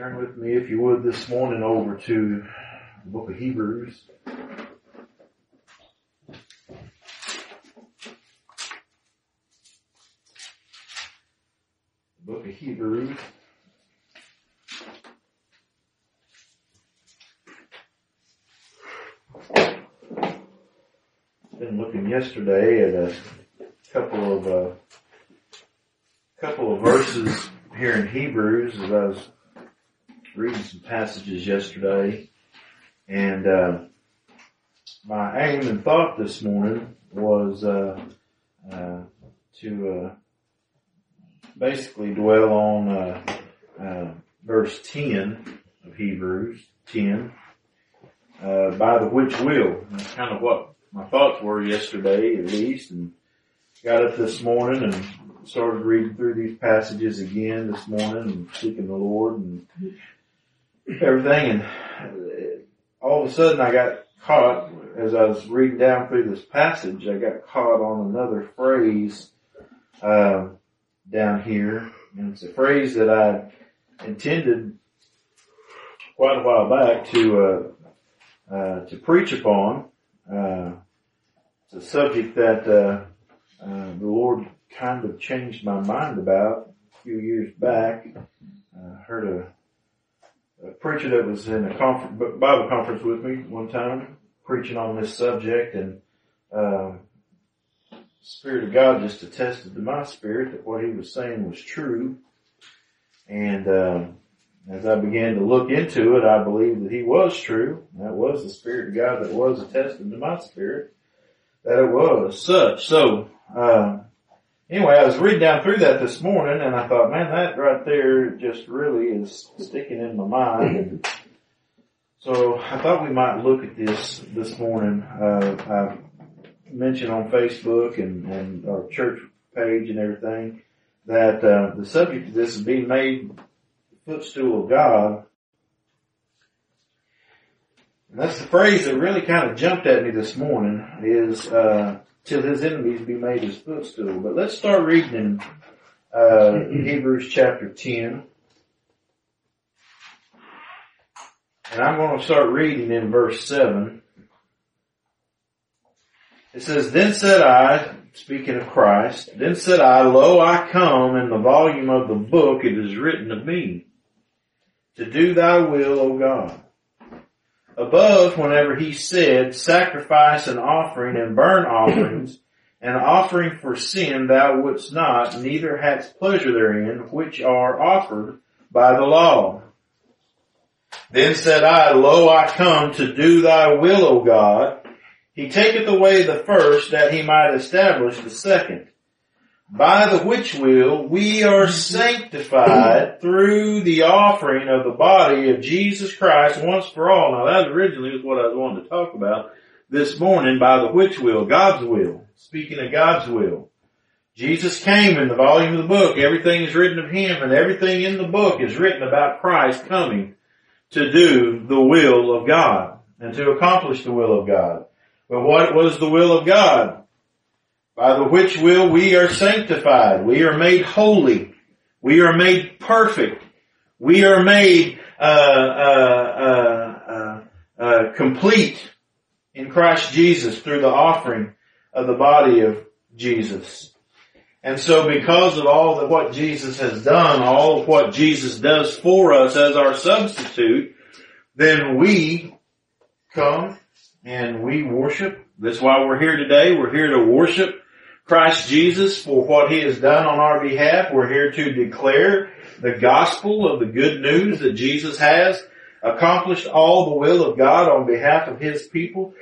Turn with me, if you would, this morning over to the book of Hebrews. The book of Hebrews. Been looking yesterday at a couple of uh, couple of verses here in Hebrews as I was reading some passages yesterday, and uh, my aim and thought this morning was uh, uh, to uh, basically dwell on uh, uh, verse 10 of Hebrews 10, by the which will. That's kind of what my thoughts were yesterday, at least, and got up this morning and started reading through these passages again this morning and seeking the Lord and everything and all of a sudden I got caught as I was reading down through this passage, I got caught on another phrase, uh, down here and it's a phrase that I intended quite a while back to, uh, uh, to preach upon. Uh, it's a subject that, uh, uh, the Lord kind of changed my mind about a few years back. I heard a, a preacher that was in a conference, Bible conference with me one time preaching on this subject and, um, Spirit of God just attested to my spirit that what he was saying was true. And, um, as I began to look into it, I believe that he was true. That was the Spirit of God that was attested to my spirit that it was such. So, um, anyway, I was reading down through that this morning and I thought, man, that right there just really is sticking in my mind. And so I thought we might look at this this morning. Uh, I mentioned on Facebook and, and our church page and everything that uh, the subject of this is being made footstool of God. And that's the phrase that really kind of jumped at me this morning is, uh, till his enemies be made his footstool. But let's start reading in uh, Hebrews chapter 10. And I'm going to start reading in verse 7. It says, Then said I, speaking of Christ, then said I, Lo, I come, in the volume of the book it is written of me, to do thy will, O God above whenever he said, sacrifice and offering and burn offerings and offering for sin thou wouldst not, neither hadst pleasure therein, which are offered by the law. Then said I, Lo, I come to do thy will, O God. He taketh away the first that he might establish the second by the which will we are sanctified through the offering of the body of Jesus Christ once for all. Now that originally was what I was wanting to talk about this morning by the which will, God's will. Speaking of God's will. Jesus came in the volume of the book. Everything is written of Him and everything in the book is written about Christ coming to do the will of God and to accomplish the will of God. But what was the will of God? By the which will we are sanctified. We are made holy. We are made perfect. We are made uh, uh, uh, uh, complete in Christ Jesus through the offering of the body of Jesus. And so because of all that what Jesus has done, all of what Jesus does for us as our substitute, then we come and we worship. That's why we're here today. We're here to worship Christ Jesus for what He has done on our behalf. We're here to declare the gospel of the good news that Jesus has accomplished all the will of God on behalf of His people.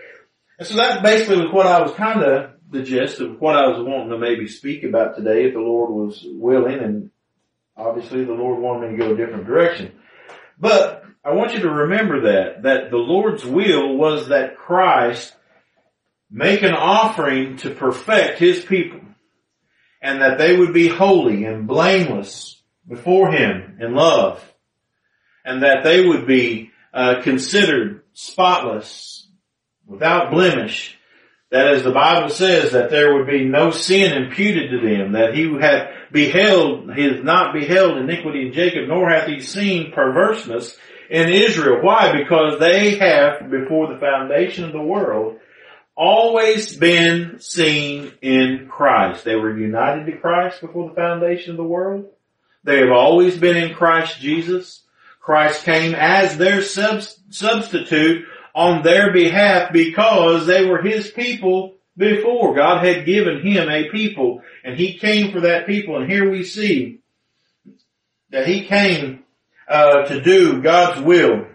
And so that basically was what I was kind of the gist of what I was wanting to maybe speak about today if the Lord was willing and obviously the Lord wanted me to go a different direction. But I want you to remember that, that the Lord's will was that Christ make an offering to perfect his people and that they would be holy and blameless before him in love and that they would be uh, considered spotless without blemish that as the Bible says that there would be no sin imputed to them, that he had beheld, he has not beheld iniquity in Jacob, nor hath he seen perverseness in Israel. Why? Because they have, before the foundation of the world, always been seen in Christ. They were united to Christ before the foundation of the world. They have always been in Christ Jesus. Christ came as their sub- substitute on their behalf because they were His people before. God had given Him a people and He came for that people and here we see that He came uh, to do God's will.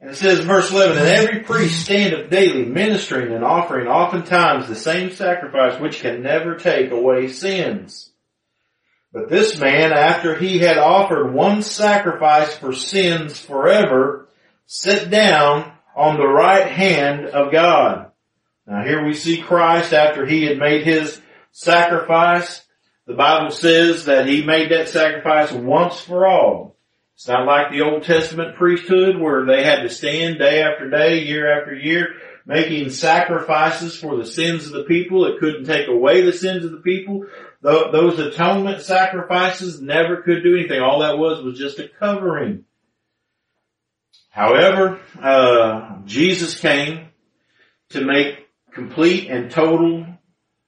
And it says in verse 11, And every priest standeth daily ministering and offering oftentimes the same sacrifice which can never take away sins. But this man, after he had offered one sacrifice for sins forever, sat down on the right hand of God. Now here we see Christ after he had made his sacrifice. The Bible says that he made that sacrifice once for all. It's not like the Old Testament priesthood where they had to stand day after day, year after year, making sacrifices for the sins of the people. It couldn't take away the sins of the people. Those atonement sacrifices never could do anything. All that was was just a covering. However, uh, Jesus came to make complete and total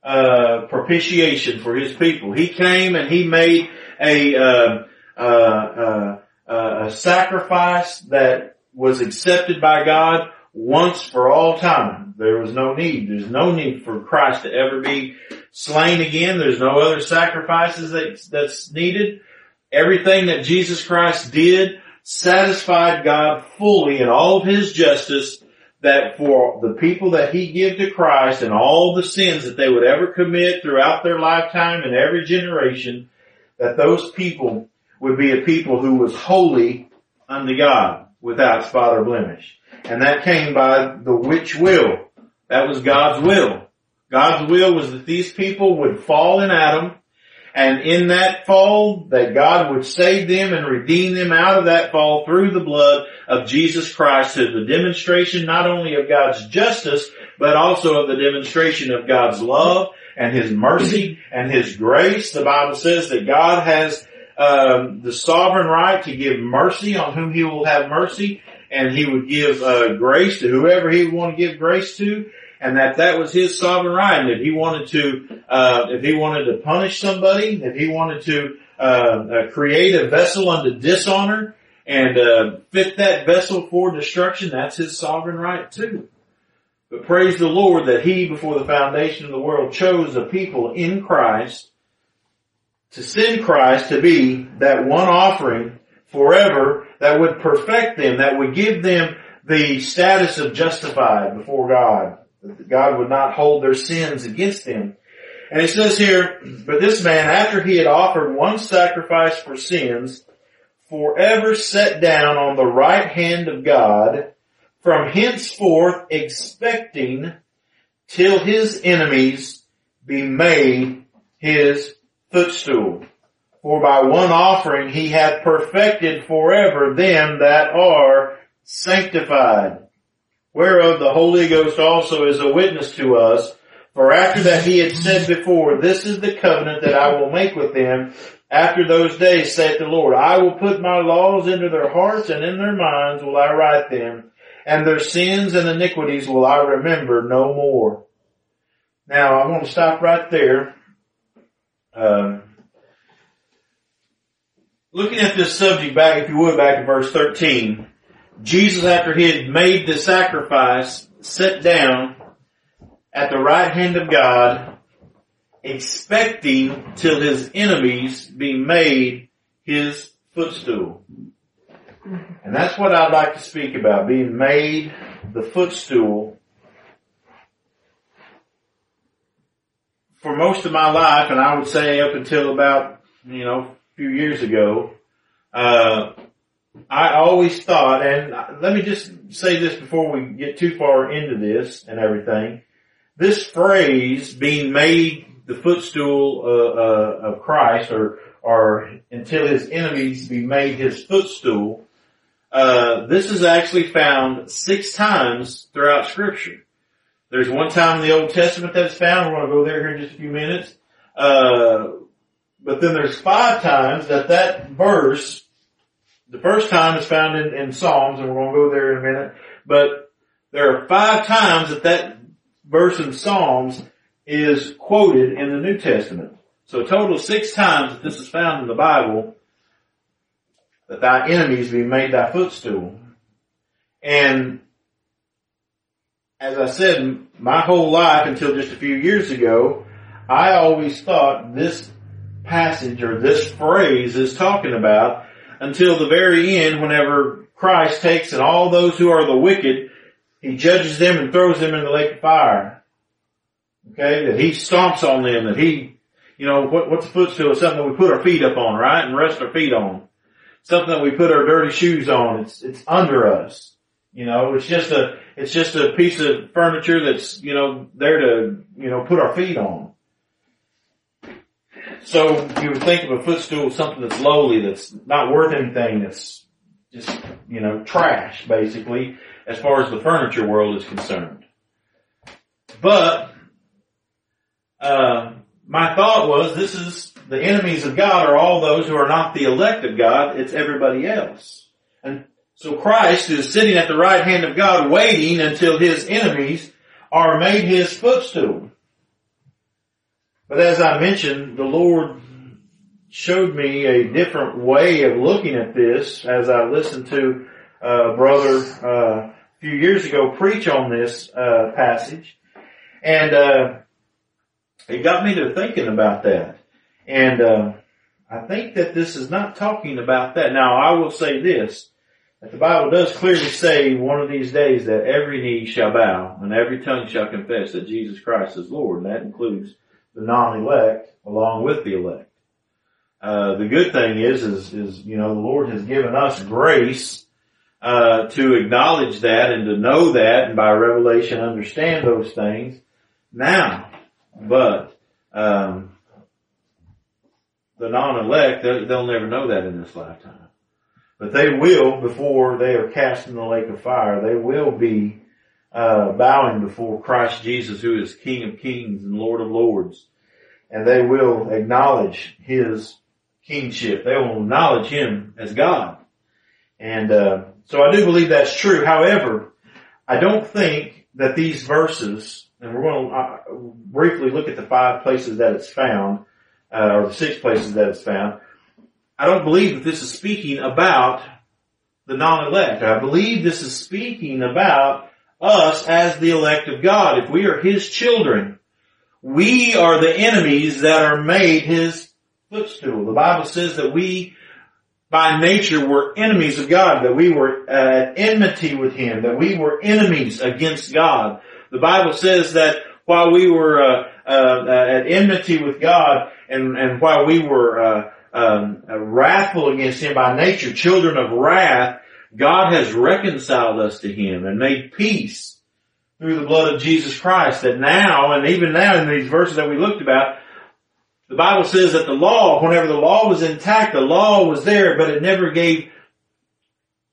uh, propitiation for his people. He came and he made a uh, a sacrifice that was accepted by God once for all time. There was no need. There's no need for Christ to ever be slain again. There's no other sacrifices that, that's needed. Everything that Jesus Christ did satisfied God fully in all of His justice that for the people that He gave to Christ and all the sins that they would ever commit throughout their lifetime and every generation, that those people would be a people who was holy unto God without spot or blemish. And that came by the which will. That was God's will. God's will was that these people would fall in Adam and in that fall that God would save them and redeem them out of that fall through the blood of Jesus Christ as the demonstration not only of God's justice, but also of the demonstration of God's love and His mercy and His grace. The Bible says that God has um, the sovereign right to give mercy on whom he will have mercy, and he would give uh, grace to whoever he would want to give grace to, and that that was his sovereign right. And if he wanted to, uh, if he wanted to punish somebody, if he wanted to uh, uh create a vessel unto dishonor and uh, fit that vessel for destruction, that's his sovereign right too. But praise the Lord that he, before the foundation of the world, chose a people in Christ to send Christ to be that one offering forever that would perfect them, that would give them the status of justified before God. God would not hold their sins against them. And it says here, but this man, after he had offered one sacrifice for sins, forever set down on the right hand of God, from henceforth expecting till his enemies be made his footstool. For by one offering he hath perfected forever them that are sanctified. Whereof the Holy Ghost also is a witness to us. For after that he had said before, this is the covenant that I will make with them after those days, saith the Lord. I will put my laws into their hearts and in their minds will I write them, and their sins and iniquities will I remember no more. Now I want to stop right there um, looking at this subject back, if you would, back to verse 13, Jesus, after he had made the sacrifice, sat down at the right hand of God, expecting till his enemies be made his footstool. And that's what I'd like to speak about, being made the footstool for most of my life, and I would say up until about, you know, a few years ago, uh, I always thought, and let me just say this before we get too far into this and everything. This phrase being made the footstool uh, uh, of Christ, or or until his enemies be made his footstool. Uh, this is actually found six times throughout Scripture. There's one time in the Old Testament that is found. We're going to go there here in just a few minutes. Uh, but then there's five times that that verse, the first time is found in, in Psalms, and we're going to go there in a minute. But there are five times that that verse in Psalms is quoted in the New Testament. So a total of six times that this is found in the Bible, that thy enemies be made thy footstool. And as I said, my whole life until just a few years ago, I always thought this passage or this phrase is talking about until the very end whenever Christ takes and all those who are the wicked, he judges them and throws them in the lake of fire. Okay, that he stomps on them, that he, you know, what, what's a footstool? It's something we put our feet up on, right? And rest our feet on. Something that we put our dirty shoes on. It's, it's under us. You know, it's just a, it's just a piece of furniture that's, you know, there to, you know, put our feet on. So you would think of a footstool as something that's lowly, that's not worth anything, that's just, you know, trash, basically, as far as the furniture world is concerned. But uh, my thought was this is the enemies of God are all those who are not the elect of God. It's everybody else. And so Christ is sitting at the right hand of God waiting until his enemies are made his footstool. But as I mentioned, the Lord showed me a different way of looking at this as I listened to a brother uh, a few years ago preach on this uh, passage. And uh, it got me to thinking about that. And uh, I think that this is not talking about that. Now, I will say this, the Bible does clearly say one of these days that every knee shall bow and every tongue shall confess that Jesus Christ is Lord, and that includes the non-elect along with the elect. Uh, the good thing is, is, is, you know, the Lord has given us grace, uh, to acknowledge that and to know that and by revelation understand those things now. But, um, the non-elect, they'll never know that in this lifetime. But they will, before they are cast in the lake of fire, they will be, uh, bowing before Christ Jesus, who is King of kings and Lord of lords. And they will acknowledge His kingship. They will acknowledge Him as God. And, uh, so I do believe that's true. However, I don't think that these verses and we're going to uh, briefly look at the five places that it's found, uh, or the six places that it's found. I don't believe that this is speaking about the non-elect. I believe this is speaking about us as the elect of God. If we are His children, we are the enemies that are made His footstool. The Bible says that we by nature were enemies of God, that we were at enmity with Him, that we were enemies against God. The Bible says that while we were uh, uh, at enmity with God, and and while we were uh, um, wrathful against Him by nature, children of wrath, God has reconciled us to Him and made peace through the blood of Jesus Christ. That now, and even now in these verses that we looked about, the Bible says that the law, whenever the law was intact, the law was there, but it never gave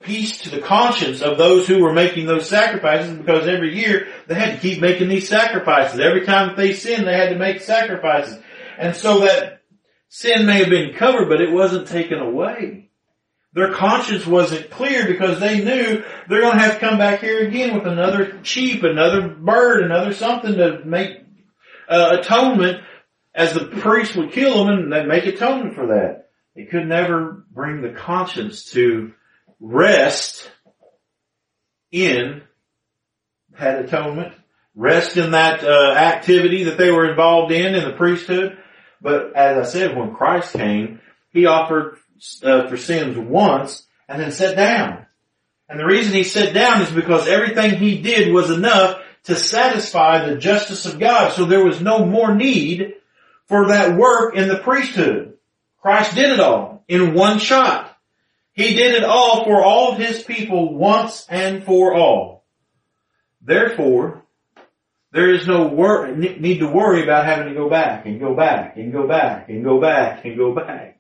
peace to the conscience of those who were making those sacrifices because every year they had to keep making these sacrifices. Every time that they sinned, they had to make sacrifices. And so that sin may have been covered, but it wasn't taken away. Their conscience wasn't clear because they knew they're going to have to come back here again with another sheep, another bird, another something to make uh, atonement as the priest would kill them and they'd make atonement for that. They could never bring the conscience to rest in that atonement, rest in that uh, activity that they were involved in in the priesthood. But as I said, when Christ came, He offered uh, for sins once and then sat down. And the reason He sat down is because everything He did was enough to satisfy the justice of God. So there was no more need for that work in the priesthood. Christ did it all in one shot. He did it all for all of his people once and for all. Therefore, there is no wor- need to worry about having to go back and go back and go back and go back and go back.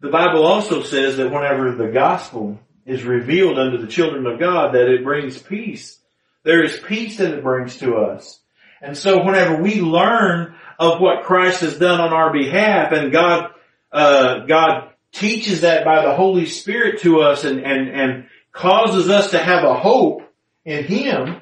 The Bible also says that whenever the gospel is revealed unto the children of God, that it brings peace There is peace that it brings to us. And so whenever we learn of what Christ has done on our behalf and God, uh, God teaches that by the Holy Spirit to us and, and, and causes us to have a hope in Him,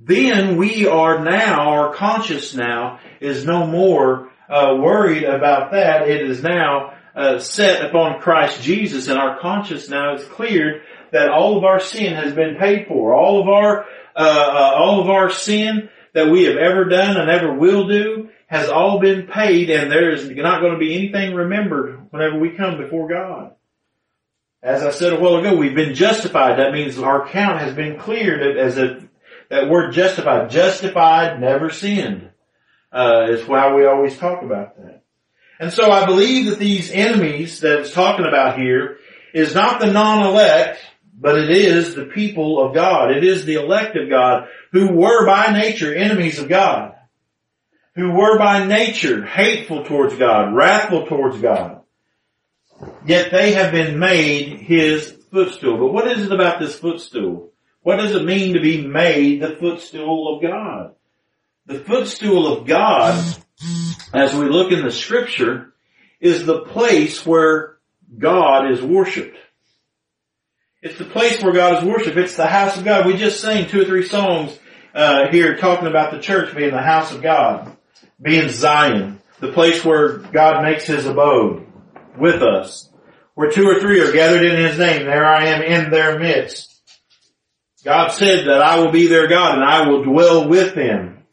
then we are now, our conscience now is no more uh, worried about that. It is now uh, set upon Christ Jesus and our conscience now is cleared that all of our sin has been paid for. All of our, uh, uh, all of our sin that we have ever done and ever will do has all been paid and there is not going to be anything remembered whenever we come before God. As I said a while ago, we've been justified. That means our account has been cleared as a, that word justified. Justified, never sinned. Uh, is why we always talk about that. And so I believe that these enemies that it's talking about here is not the non-elect, but it is the people of God. It is the elect of God who were by nature enemies of God. Who were by nature hateful towards God, wrathful towards God. Yet they have been made His footstool. But what is it about this footstool? What does it mean to be made the footstool of God? The footstool of God, as we look in the scripture, is the place where God is worshiped. It's the place where God is worshiped. It's the house of God. We just sang two or three songs uh, here talking about the church being the house of God, being Zion, the place where God makes His abode with us. Where two or three are gathered in His name, there I am in their midst. God said that I will be their God and I will dwell with them.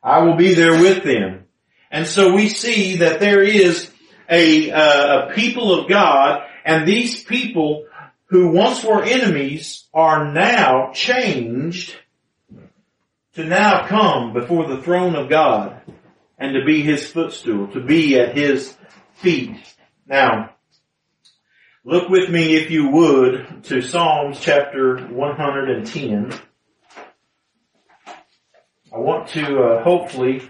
I will be there with them. And so we see that there is a, uh, a people of God and these people who once were enemies are now changed to now come before the throne of God and to be His footstool, to be at His feet. Now, look with me if you would to Psalms chapter 110. I want to, uh, hopefully,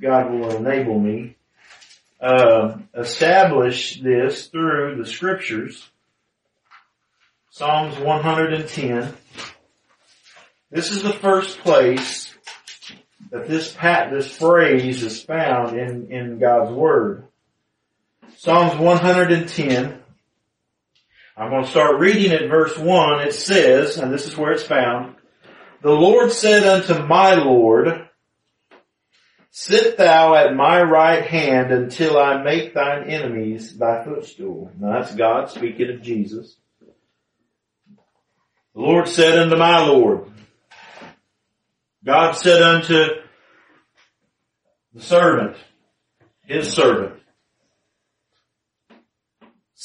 God will enable me, uh, establish this through the scriptures Psalms 110. This is the first place that this pat, this phrase is found in, in God's Word. Psalms 110. I'm going to start reading at verse 1. It says, and this is where it's found, The Lord said unto my Lord, Sit thou at my right hand until I make thine enemies thy footstool. Now that's God speaking of Jesus. The Lord said unto my Lord, God said unto the servant, his servant,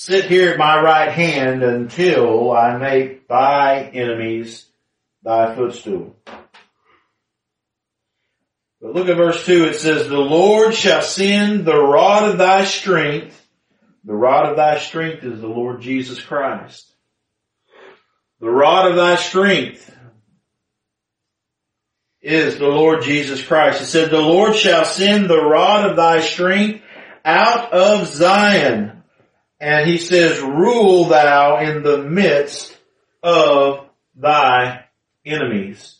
sit here at my right hand until I make thy enemies thy footstool. But look at verse 2, it says, The Lord shall send the rod of thy strength. The rod of thy strength is the Lord Jesus Christ the rod of thy strength is the Lord Jesus Christ. It said, the Lord shall send the rod of thy strength out of Zion. And he says, rule thou in the midst of thy enemies.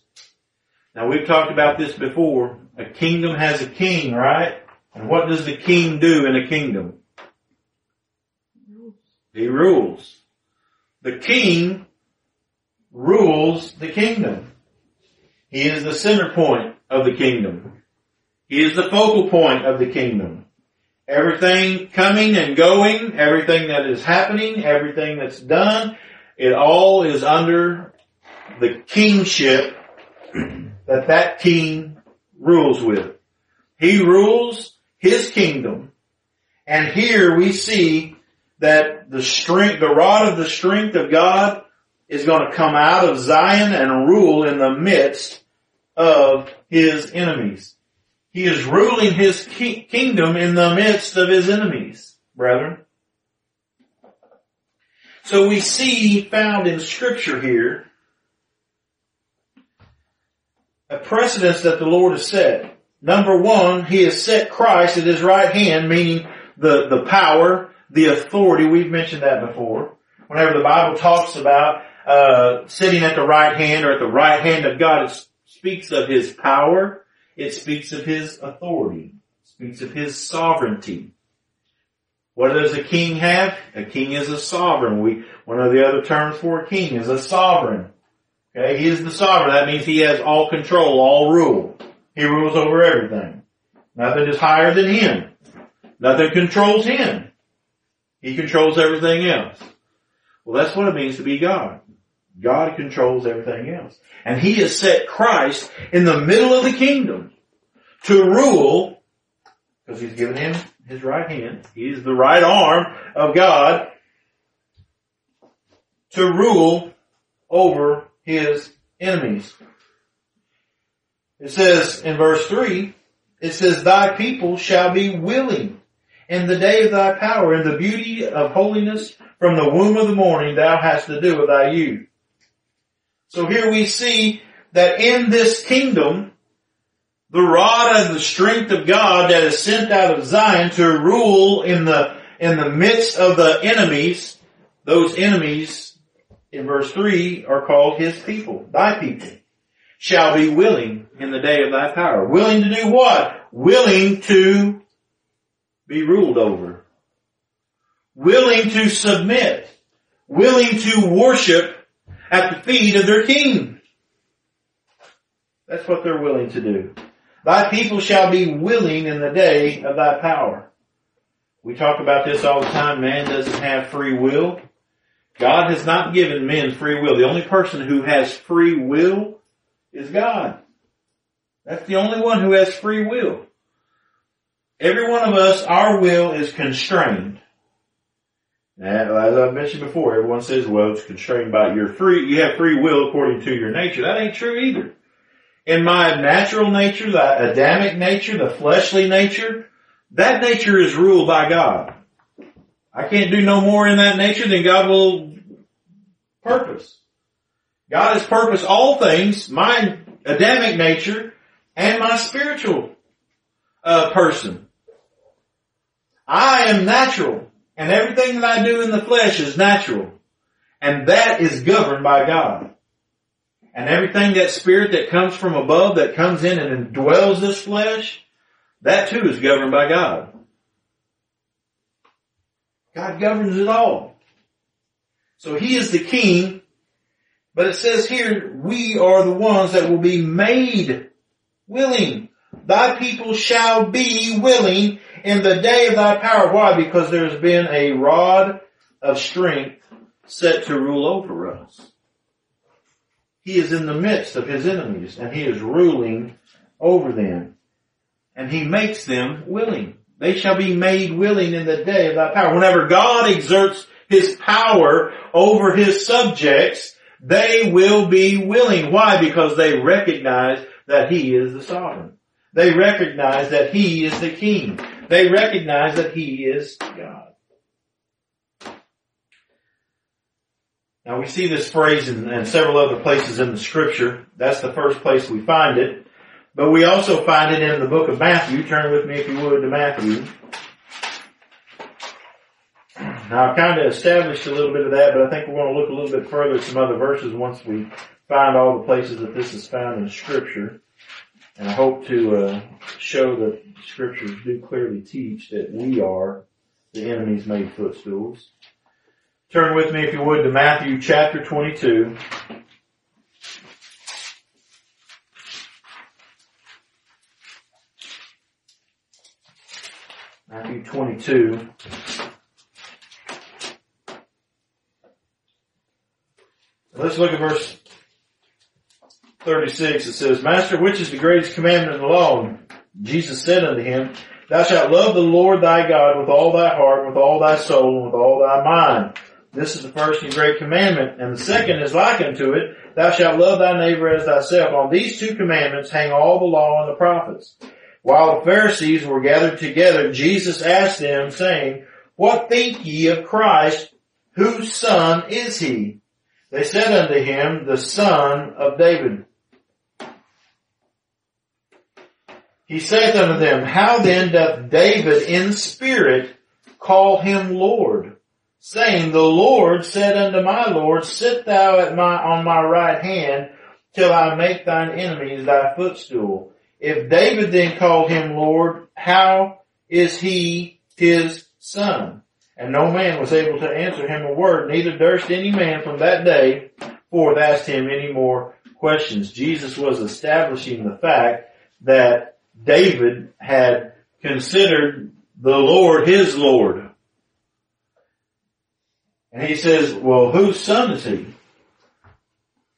Now we've talked about this before. A kingdom has a king, right? And what does the king do in a kingdom? He rules. The king rules the kingdom. He is the center point of the kingdom. He is the focal point of the kingdom. Everything coming and going, everything that is happening, everything that's done, it all is under the kingship that that king rules with. He rules his kingdom. And here we see that the strength, the rod of the strength of God is going to come out of Zion and rule in the midst of his enemies. He is ruling his ki- kingdom in the midst of his enemies, brethren. So we see found in scripture here a precedence that the Lord has set. Number one, He has set Christ at His right hand, meaning the, the power, the authority. We've mentioned that before. Whenever the Bible talks about uh, sitting at the right hand or at the right hand of God, it speaks of His power. It speaks of His authority. It speaks of His sovereignty. What does a king have? A king is a sovereign. We, one of the other terms for a king is a sovereign. Okay, he is the sovereign. That means he has all control, all rule. He rules over everything. Nothing is higher than him. Nothing controls him. He controls everything else. Well, that's what it means to be God. God controls everything else. And he has set Christ in the middle of the kingdom to rule, because he's given him his right hand. He's the right arm of God to rule over his enemies. It says in verse 3, it says, Thy people shall be willing in the day of thy power, in the beauty of holiness from the womb of the morning thou hast to do with thy youth. So here we see that in this kingdom, the rod and the strength of God that is sent out of Zion to rule in the, in the midst of the enemies, those enemies in verse 3 are called his people, thy people, shall be willing in the day of thy power. Willing to do what? Willing to be ruled over. Willing to submit. Willing to worship at the feet of their king. That's what they're willing to do. Thy people shall be willing in the day of thy power. We talk about this all the time. Man doesn't have free will. God has not given men free will. The only person who has free will is God. That's the only one who has free will. Every one of us, our will is constrained. As I mentioned before, everyone says, well, it's constrained by your free, you have free will according to your nature. That ain't true either. In my natural nature, the Adamic nature, the fleshly nature, that nature is ruled by God. I can't do no more in that nature than God will purpose. God has purposed all things, my Adamic nature and my spiritual uh, person. I am natural and everything that I do in the flesh is natural and that is governed by God. And everything that spirit that comes from above that comes in and indwells this flesh, that too is governed by God. God governs it all. So he is the king, but it says here, we are the ones that will be made willing. Thy people shall be willing in the day of thy power. Why? Because there's been a rod of strength set to rule over us. He is in the midst of his enemies and he is ruling over them. And he makes them willing. They shall be made willing in the day of thy power. Whenever God exerts his power over his subjects, they will be willing. Why? Because they recognize that he is the sovereign. They recognize that he is the king. They recognize that he is God. Now we see this phrase in, in, several other places in the scripture. That's the first place we find it. But we also find it in the book of Matthew. Turn with me if you would to Matthew. Now I've kind of established a little bit of that, but I think we're going to look a little bit further at some other verses once we find all the places that this is found in scripture. And I hope to uh, show that the scriptures do clearly teach that we are the enemy's made footstools. Turn with me if you would to Matthew chapter 22. Matthew 22. Let's look at verse 36. It says, Master, which is the greatest commandment in the law? Jesus said unto him, Thou shalt love the Lord thy God with all thy heart, with all thy soul, and with all thy mind. This is the first and great commandment, and the second is like unto it, Thou shalt love thy neighbor as thyself. On these two commandments hang all the law and the prophets. While the Pharisees were gathered together, Jesus asked them, saying, What think ye of Christ? Whose son is he? They said unto him, The son of David. He saith unto them, How then doth David in spirit call him Lord? saying, The Lord said unto my Lord, Sit thou at my, on my right hand till I make thine enemies thy footstool. If David then called him Lord, how is he his son? And no man was able to answer him a word, neither durst any man from that day forth ask him any more questions. Jesus was establishing the fact that David had considered the Lord his Lord. And he says, well, whose son is he?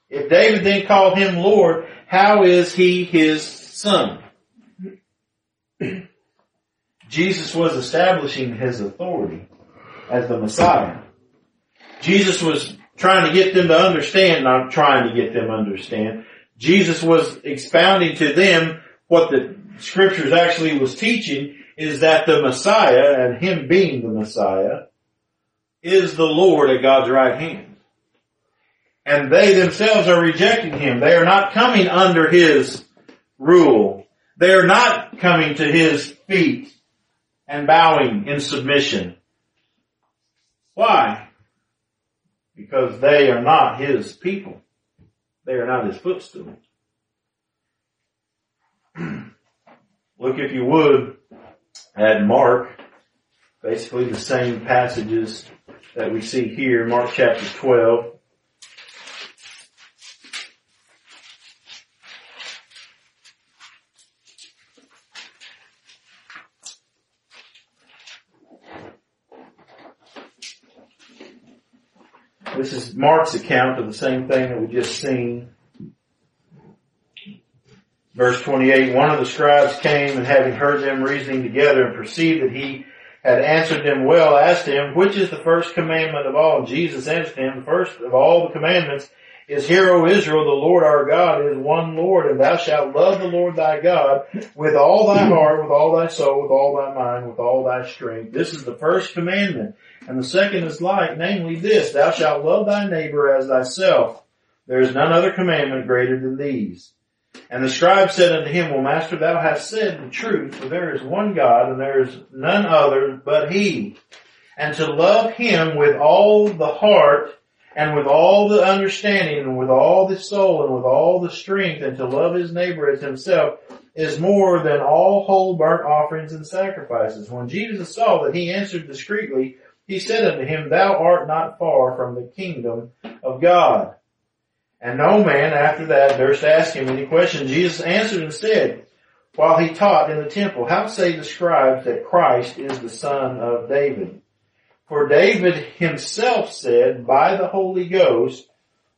If David then called him Lord, how is he his son? Jesus was establishing his authority as the Messiah. Jesus was trying to get them to understand, not trying to get them to understand. Jesus was expounding to them what the scriptures actually was teaching is that the Messiah and him being the Messiah is the Lord at God's right hand. And they themselves are rejecting him. They are not coming under his rule. They are not coming to his feet and bowing in submission. Why? Because they are not his people. They are not his footstool. Look if you would at Mark, basically the same passages that we see here, Mark chapter 12. This is Mark's account of the same thing that we just seen. Verse 28, one of the scribes came and having heard them reasoning together and perceived that he had answered them well, asked him, which is the first commandment of all? Jesus answered him, first of all the commandments is, Hear, O Israel, the Lord our God is one Lord, and thou shalt love the Lord thy God with all thy heart, with all thy soul, with all thy mind, with all thy strength. This is the first commandment. And the second is like, namely this, thou shalt love thy neighbor as thyself. There is none other commandment greater than these. And the scribe said unto him, Well, master, thou hast said the truth, for there is one God, and there is none other but he. And to love him with all the heart, and with all the understanding, and with all the soul, and with all the strength, and to love his neighbor as himself, is more than all whole burnt offerings and sacrifices. When Jesus saw that he answered discreetly, he said unto him, Thou art not far from the kingdom of God. And no man after that durst ask him any question. Jesus answered and said, while he taught in the temple, How say the scribes that Christ is the son of David? For David himself said by the Holy Ghost,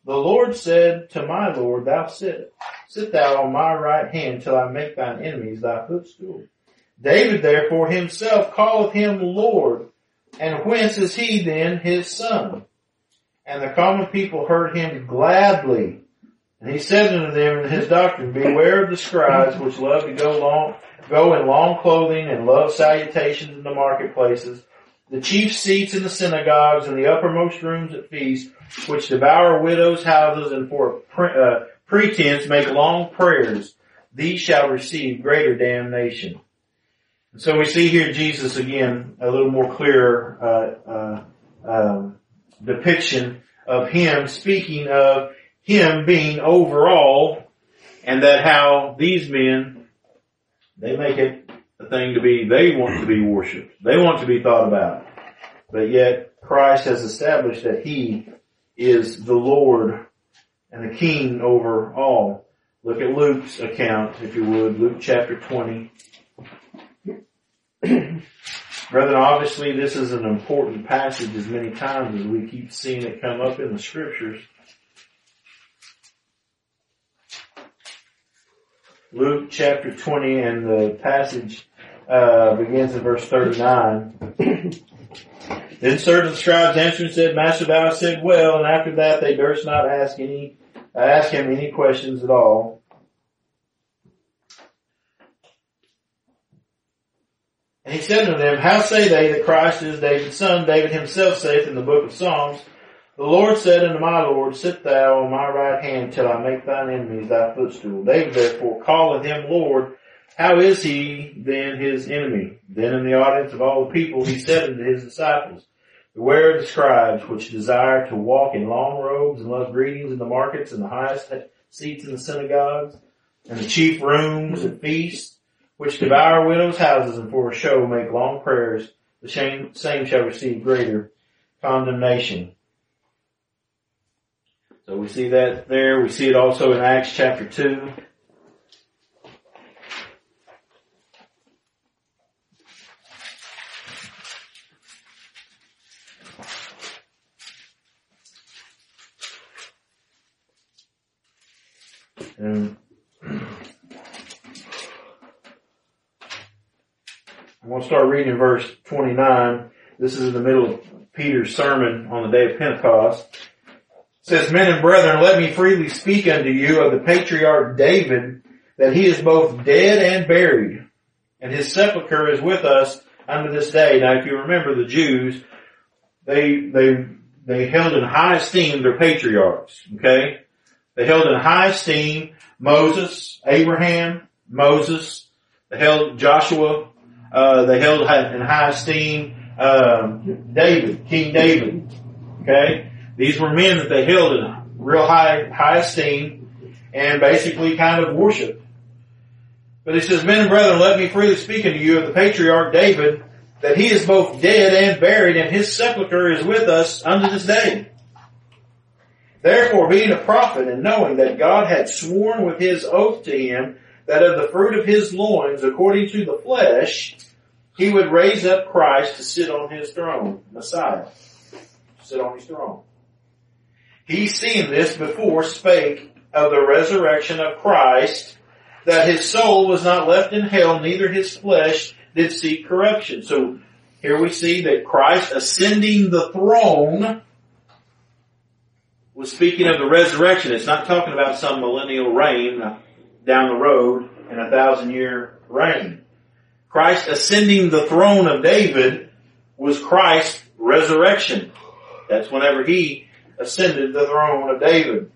the Lord said to my Lord, Thou sit, sit thou on my right hand till I make thine enemies thy footstool. David therefore himself calleth him Lord. And whence is he then his son? And the common people heard him gladly. And he said unto them in his doctrine, Beware of the scribes which love to go long, go in long clothing and love salutations in the marketplaces, the chief seats in the synagogues and the uppermost rooms at feasts, which devour widows' houses and for uh, pretense make long prayers. These shall receive greater damnation. And so we see here Jesus again, a little more clear, uh, uh, um, depiction of him speaking of him being overall and that how these men, they make it a thing to be, they want to be worshiped. They want to be thought about. But yet Christ has established that he is the Lord and the King over all. Look at Luke's account, if you would, Luke chapter 20. Brethren, obviously this is an important passage as many times as we keep seeing it come up in the scriptures. Luke chapter 20 and the passage uh, begins in verse 39. then certain scribes answered and said, Master, thou said well, and after that they durst not ask any, ask him any questions at all. And he said unto them, How say they that Christ is David's son? David himself saith in the book of Psalms, The Lord said unto my Lord, Sit thou on my right hand till I make thine enemies thy footstool. David therefore calleth him Lord. How is he then his enemy? Then in the audience of all the people he said unto his disciples, Beware of the scribes which desire to walk in long robes and love greetings in the markets and the highest seats in the synagogues and the chief rooms at feasts, which devour widows' houses and for a show make long prayers. The same, same shall receive greater condemnation. So we see that there. We see it also in Acts chapter 2. And To start reading verse 29. This is in the middle of Peter's sermon on the day of Pentecost. It says, Men and brethren, let me freely speak unto you of the patriarch David, that he is both dead and buried, and his sepulchre is with us unto this day. Now if you remember the Jews, they, they, they held in high esteem their patriarchs, okay? They held in high esteem Moses, Abraham, Moses. They held Joshua. Uh, they held in high esteem um, David, King David. Okay, these were men that they held in real high high esteem and basically kind of worship. But he says, Men and brethren, let me freely speak unto you of the patriarch David, that he is both dead and buried, and his sepulchre is with us unto this day. Therefore, being a prophet and knowing that God had sworn with his oath to him that of the fruit of his loins, according to the flesh, he would raise up Christ to sit on his throne, Messiah, sit on his throne. He seeing this before spake of the resurrection of Christ, that his soul was not left in hell, neither his flesh did see corruption. So here we see that Christ ascending the throne was speaking of the resurrection. It's not talking about some millennial reign down the road in a thousand year reign. Christ ascending the throne of David was Christ's resurrection. That's whenever he ascended the throne of David.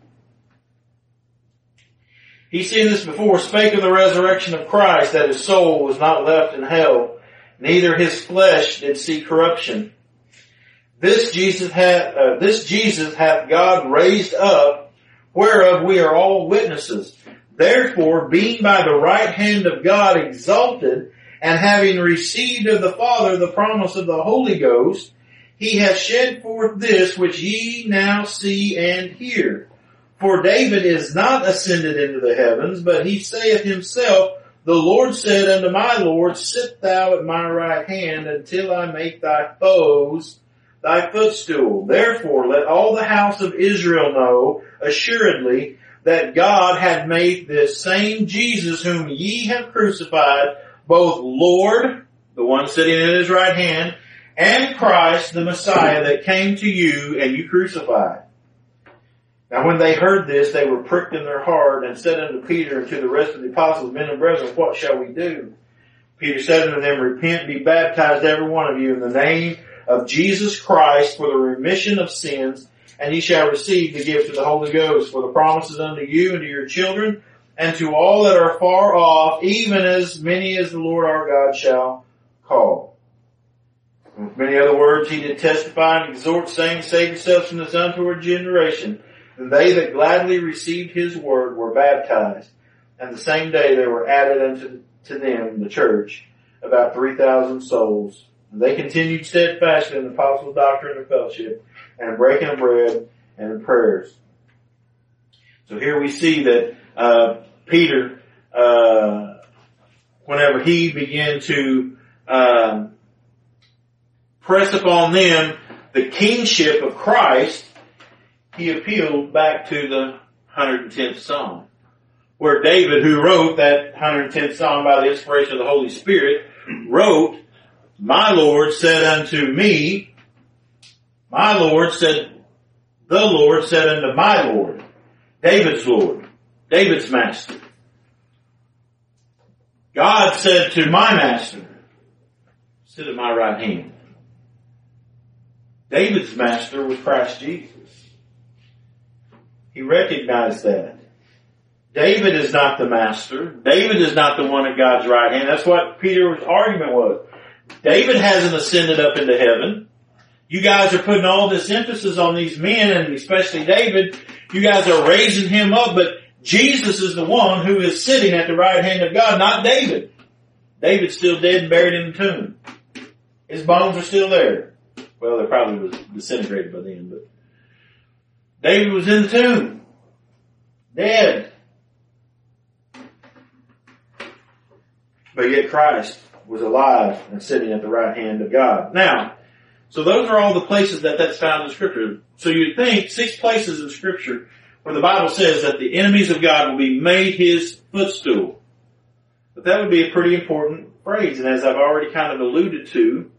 He seen this before, spake of the resurrection of Christ, that his soul was not left in hell, neither his flesh did see corruption. This Jesus hath, uh, this Jesus hath God raised up, whereof we are all witnesses. Therefore, being by the right hand of God exalted, and having received of the Father the promise of the Holy Ghost, he hath shed forth this which ye now see and hear. For David is not ascended into the heavens, but he saith himself, the Lord said unto my Lord, sit thou at my right hand until I make thy foes thy footstool. Therefore let all the house of Israel know assuredly that God had made this same Jesus whom ye have crucified both Lord, the one sitting at his right hand, and Christ, the Messiah that came to you and you crucified. Now when they heard this, they were pricked in their heart and said unto Peter and to the rest of the apostles, men and brethren, what shall we do? Peter said unto them, repent, be baptized every one of you in the name of Jesus Christ for the remission of sins, and ye shall receive the gift of the Holy Ghost, for the promises unto you and to your children, and to all that are far off, even as many as the Lord our God shall call. With many other words, he did testify and exhort, saying, Save yourselves from this untoward generation. And they that gladly received his word were baptized. And the same day there were added unto to them, the church, about 3,000 souls. And they continued steadfastly in the apostles' doctrine and fellowship, and breaking of bread and prayers. So here we see that uh, Peter, uh, whenever he began to um, press upon them the kingship of Christ, he appealed back to the 110th Psalm, where David, who wrote that 110th Psalm by the inspiration of the Holy Spirit, wrote my Lord said unto me, my Lord said, the Lord said unto my Lord, David's Lord, David's master. God said to my master, sit at my right hand. David's master was Christ Jesus. He recognized that. David is not the master. David is not the one at God's right hand. That's what Peter's argument was. David hasn't ascended up into heaven. You guys are putting all this emphasis on these men and especially David. You guys are raising him up, but Jesus is the one who is sitting at the right hand of God, not David. David's still dead and buried in the tomb. His bones are still there. Well, they probably was disintegrated by then, but David was in the tomb. Dead. But yet Christ was alive and sitting at the right hand of God. Now, so those are all the places that that's found in scripture. So you'd think six places in scripture where the Bible says that the enemies of God will be made his footstool. But that would be a pretty important phrase. And as I've already kind of alluded to,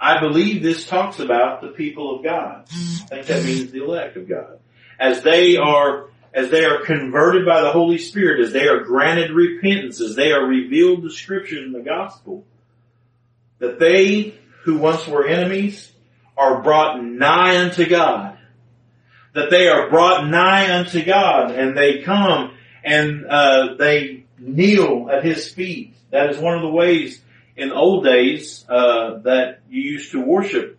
I believe this talks about the people of God. I think that means the elect of God. As they are, as they are converted by the Holy Spirit, as they are granted repentance, as they are revealed the scriptures and the gospel, that they who once were enemies are brought nigh unto God. That they are brought nigh unto God and they come and uh, they kneel at His feet. That is one of the ways in old days uh, that you used to worship.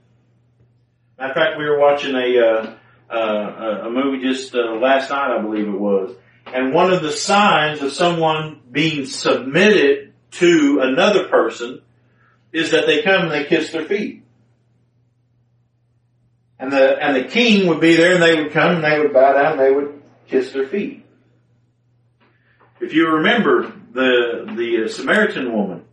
Matter of fact, we were watching a uh, uh, a movie just uh, last night, I believe it was, and one of the signs of someone being submitted to another person is that they come and they kiss their feet. And the, and the king would be there and they would come and they would bow down and they would kiss their feet. If you remember the, the Samaritan woman,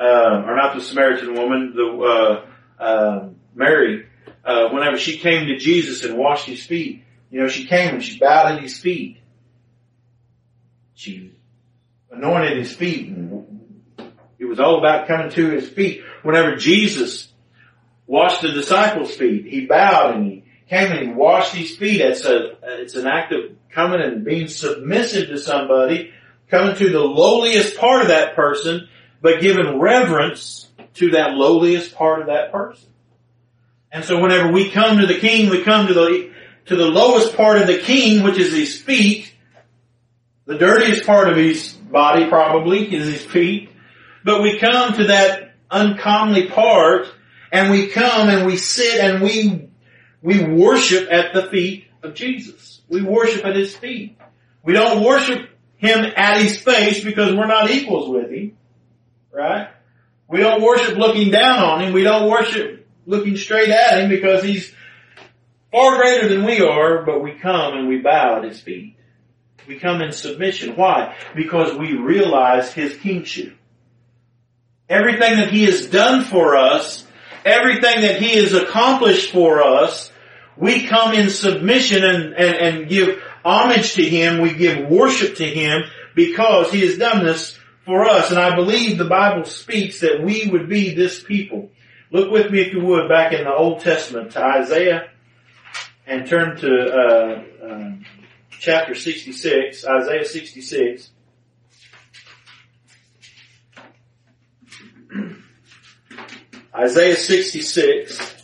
uh, or not the Samaritan woman, the, uh, uh, Mary, uh, whenever she came to Jesus and washed his feet, you know, she came and she bowed at his feet. She anointed his feet and it was all about coming to his feet. Whenever Jesus washed the disciples' feet, he bowed and he came and he washed his feet. It's a, it's an act of coming and being submissive to somebody, coming to the lowliest part of that person, but giving reverence to that lowliest part of that person. And so whenever we come to the king, we come to the, to the lowest part of the king, which is his feet. The dirtiest part of his body probably is his feet. But we come to that uncomely part and we come and we sit and we, we worship at the feet of Jesus. We worship at His feet. We don't worship Him at His face because we're not equals with Him. Right? We don't worship looking down on Him. We don't worship looking straight at Him because He's far greater than we are, but we come and we bow at His feet. We come in submission. Why? Because we realize His kingship. Everything that He has done for us, everything that He has accomplished for us, we come in submission and, and, and give homage to Him, we give worship to Him because He has done this for us. And I believe the Bible speaks that we would be this people. Look with me if you would back in the Old Testament to Isaiah and turn to uh, uh, chapter 66, Isaiah 66. Isaiah 66.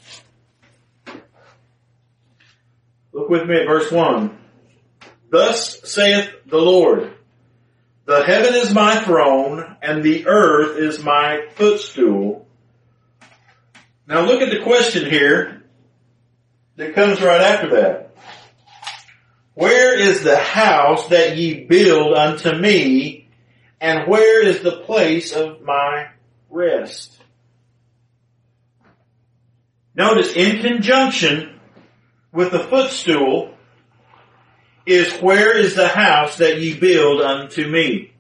Look with me at verse 1. Thus saith the Lord, the heaven is my throne and the earth is my footstool. Now look at the question here that comes right after that. Where is the house that ye build unto me and where is the place of my rest? Notice in conjunction with the footstool is where is the house that ye build unto me?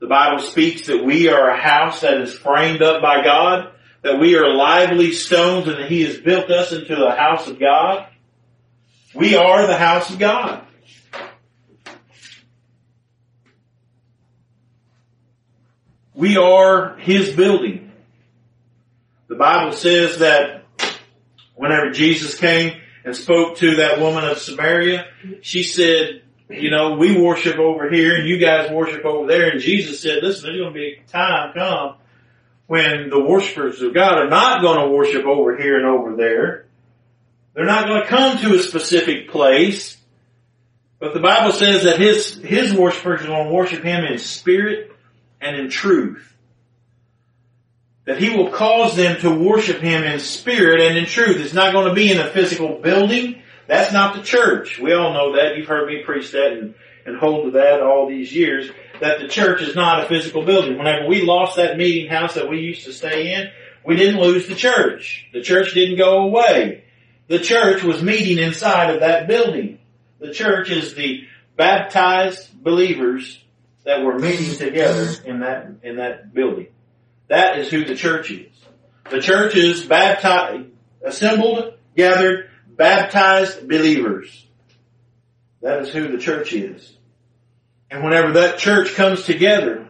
The Bible speaks that we are a house that is framed up by God, that we are lively stones and that He has built us into the house of God. We are the house of God. We are His building. The Bible says that whenever Jesus came and spoke to that woman of Samaria, she said, you know, we worship over here and you guys worship over there. And Jesus said, listen, there's going to be a time come when the worshipers of God are not going to worship over here and over there. They're not going to come to a specific place. But the Bible says that his, his worshipers are going to worship him in spirit and in truth. That he will cause them to worship him in spirit and in truth. It's not going to be in a physical building. That's not the church. We all know that. You've heard me preach that and, and hold to that all these years, that the church is not a physical building. Whenever we lost that meeting house that we used to stay in, we didn't lose the church. The church didn't go away. The church was meeting inside of that building. The church is the baptized believers that were meeting together in that, in that building. That is who the church is. The church is baptized, assembled, gathered, baptized believers. That is who the church is. And whenever that church comes together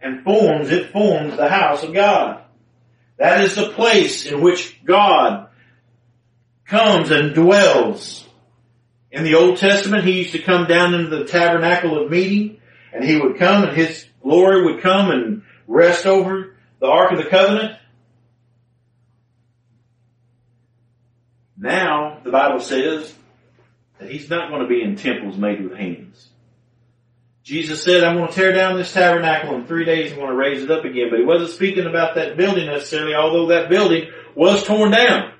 and forms, it forms the house of God. That is the place in which God comes and dwells. In the Old Testament, He used to come down into the tabernacle of meeting and He would come and His glory would come and rest over the Ark of the Covenant. Now, the Bible says that He's not going to be in temples made with hands. Jesus said, I'm going to tear down this tabernacle in three days, I'm going to raise it up again. But He wasn't speaking about that building necessarily, although that building was torn down.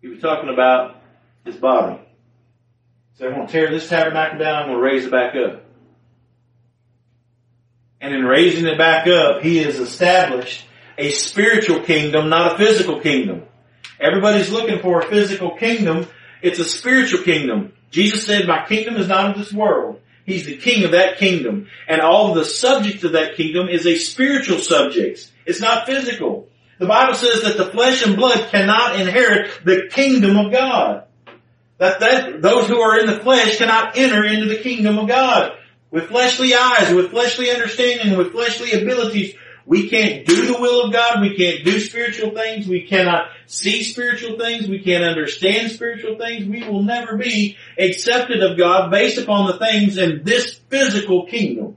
He was talking about His body. So I'm going to tear this tabernacle down, I'm going to raise it back up. And in raising it back up, he has established a spiritual kingdom, not a physical kingdom. Everybody's looking for a physical kingdom. It's a spiritual kingdom. Jesus said, my kingdom is not of this world. He's the king of that kingdom. And all of the subject of that kingdom is a spiritual subject. It's not physical. The Bible says that the flesh and blood cannot inherit the kingdom of God. That, that those who are in the flesh cannot enter into the kingdom of God with fleshly eyes, with fleshly understanding, with fleshly abilities. We can't do the will of God. We can't do spiritual things. We cannot see spiritual things. We can't understand spiritual things. We will never be accepted of God based upon the things in this physical kingdom.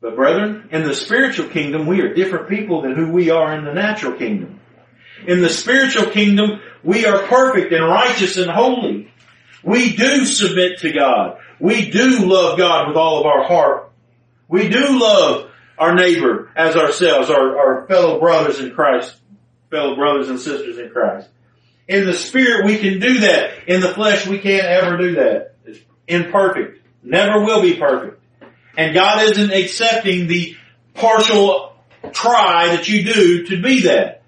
But brethren, in the spiritual kingdom, we are different people than who we are in the natural kingdom. In the spiritual kingdom, we are perfect and righteous and holy. We do submit to God. We do love God with all of our heart. We do love our neighbor as ourselves, our, our fellow brothers in Christ, fellow brothers and sisters in Christ. In the spirit we can do that. In the flesh we can't ever do that. It's imperfect. Never will be perfect. And God isn't accepting the partial try that you do to be that.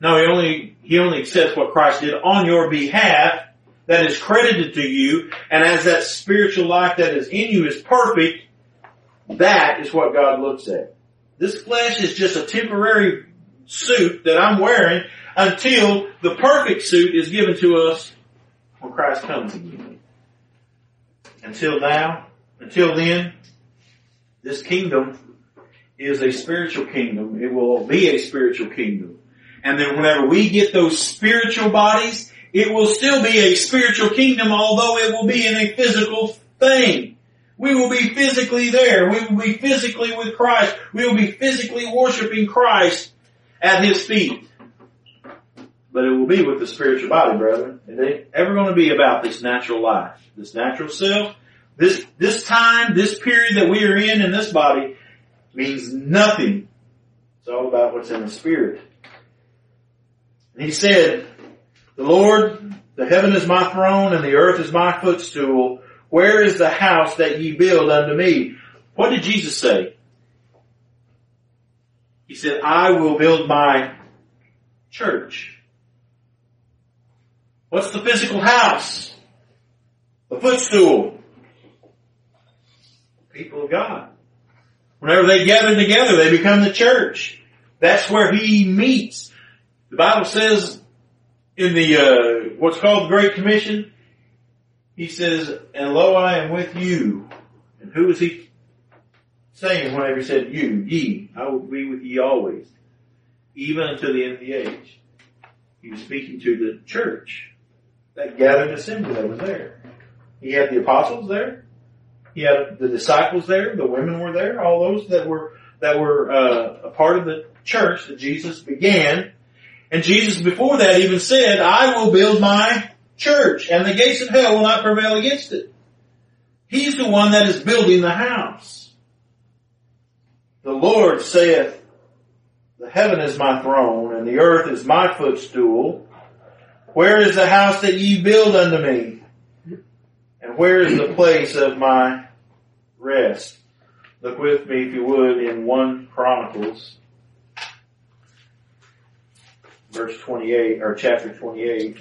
No, He only, He only accepts what Christ did on your behalf that is credited to you, and as that spiritual life that is in you is perfect, that is what God looks at. This flesh is just a temporary suit that I'm wearing until the perfect suit is given to us when Christ comes again. Until now, until then, this kingdom is a spiritual kingdom. It will be a spiritual kingdom. And then whenever we get those spiritual bodies, it will still be a spiritual kingdom, although it will be in a physical thing. We will be physically there. We will be physically with Christ. We will be physically worshiping Christ at His feet. But it will be with the spiritual body, brethren. It ain't ever going to be about this natural life, this natural self. This, this time, this period that we are in in this body means nothing. It's all about what's in the spirit. And he said, the Lord, the heaven is my throne and the earth is my footstool. Where is the house that ye build unto me? What did Jesus say? He said, I will build my church. What's the physical house? The footstool. People of God. Whenever they gather together, they become the church. That's where He meets. The Bible says in the uh, what's called the Great Commission, he says, "And lo, I am with you." And who is he saying whenever he said "you"? Ye, I will be with ye always, even until the end of the age. He was speaking to the church, that gathered assembly that was there. He had the apostles there. He had the disciples there. The women were there. All those that were that were uh, a part of the church that Jesus began and Jesus before that even said, I will build my church and the gates of hell will not prevail against it. He's the one that is building the house. The Lord saith, the heaven is my throne and the earth is my footstool. Where is the house that ye build unto me? And where is the place of my rest? Look with me, if you would, in 1 Chronicles, verse 28, or chapter 28.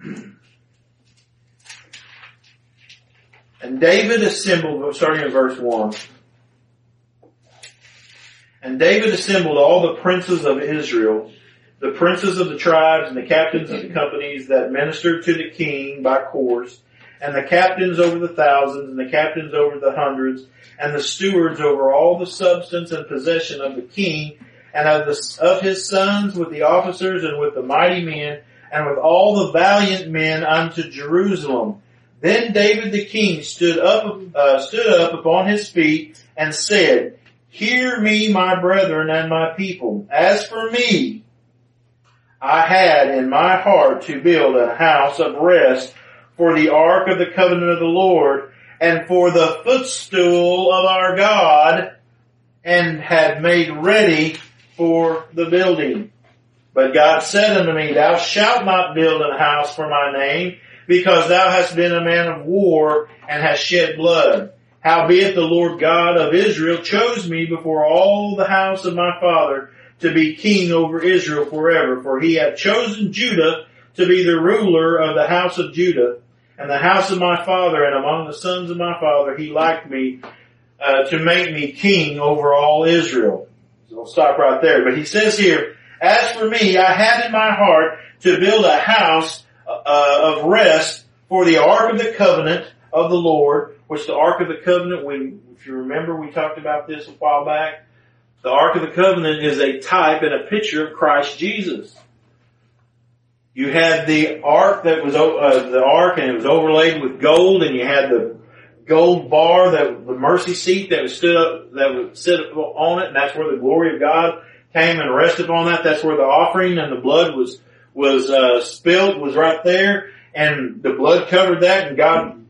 And David assembled, starting in verse 1. And David assembled all the princes of Israel, the princes of the tribes and the captains of the companies that ministered to the king by course, and the captains over the thousands, and the captains over the hundreds, and the stewards over all the substance and possession of the king, and of, the, of his sons with the officers and with the mighty men, and with all the valiant men unto Jerusalem. Then David the king stood up, uh, stood up upon his feet and said, Hear me, my brethren and my people. As for me, I had in my heart to build a house of rest for the ark of the covenant of the Lord and for the footstool of our God and had made ready for the building. But God said unto me, Thou shalt not build an house for my name because thou hast been a man of war and hast shed blood. Howbeit the Lord God of Israel chose me before all the house of my father to be king over Israel forever, for he hath chosen Judah to be the ruler of the house of Judah and the house of my father, and among the sons of my father he liked me uh, to make me king over all Israel. So I'll stop right there. But he says here, as for me, I had in my heart to build a house uh, of rest for the ark of the covenant of the Lord, which the ark of the covenant, we, if you remember, we talked about this a while back. The ark of the covenant is a type and a picture of Christ Jesus. You had the ark that was uh, the ark, and it was overlaid with gold, and you had the gold bar that the mercy seat that was stood up that would sit on it, and that's where the glory of God came and rested on that. That's where the offering and the blood was was uh, spilled was right there, and the blood covered that, and God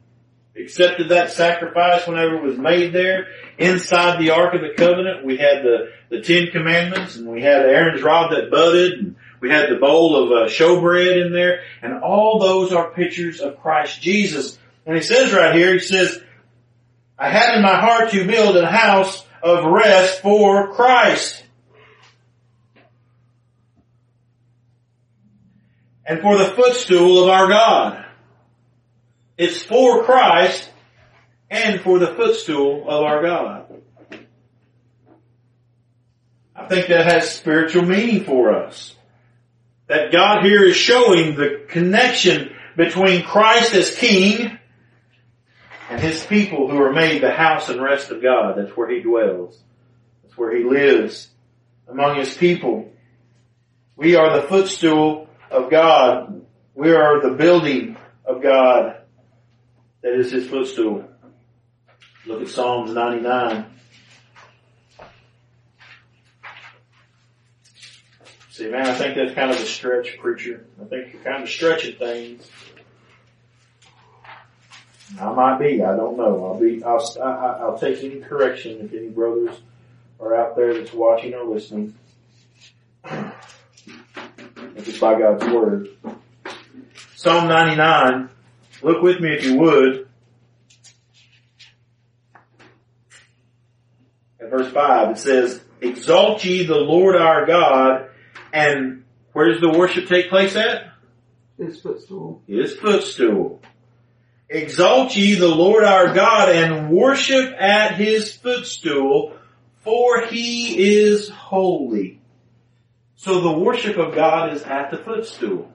accepted that sacrifice whenever it was made there. Inside the Ark of the Covenant, we had the the Ten Commandments, and we had Aaron's rod that budded, and we had the bowl of uh, showbread in there, and all those are pictures of Christ Jesus. And he says right here, he says, I had in my heart to build a house of rest for Christ. and for the footstool of our God. It's for Christ and for the footstool of our God. I think that has spiritual meaning for us. That God here is showing the connection between Christ as King and His people who are made the house and rest of God. That's where He dwells. That's where He lives among His people. We are the footstool of God. We are the building of God that is his footstool. Look at Psalms 99. See, man, I think that's kind of a stretch, preacher. I think you're kind of stretching things. I might be. I don't know. I'll be. I'll. I'll take any correction if any brothers are out there that's watching or listening if it's by God's Word. Psalm 99, look with me if you would. At verse 5, it says, Exalt ye the Lord our God, and where does the worship take place at? His footstool. His footstool. Exalt ye the Lord our God and worship at his footstool, for he is holy. So the worship of God is at the footstool.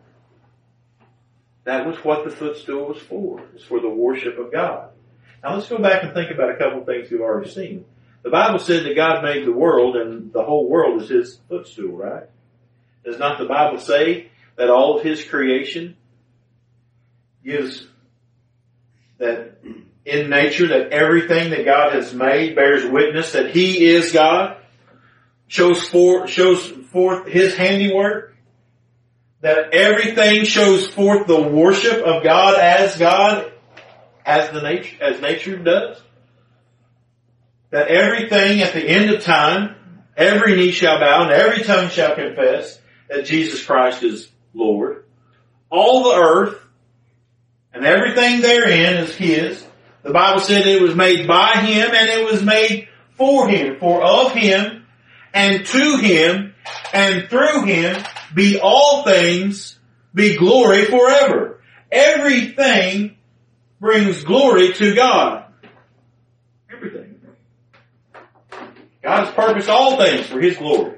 That was what the footstool was for. It's for the worship of God. Now let's go back and think about a couple of things we've already seen. The Bible said that God made the world and the whole world is His footstool, right? Does not the Bible say that all of His creation gives that in nature that everything that God has made bears witness that He is God? Shows for, shows forth His handiwork, that everything shows forth the worship of God as God, as the nature, as nature does? That everything at the end of time, every knee shall bow and every tongue shall confess that Jesus Christ is Lord. All the earth and everything therein is His. The Bible said it was made by Him and it was made for Him, for of Him and to Him and through Him be all things, be glory forever. Everything brings glory to God. Everything. God has purposed all things for His glory.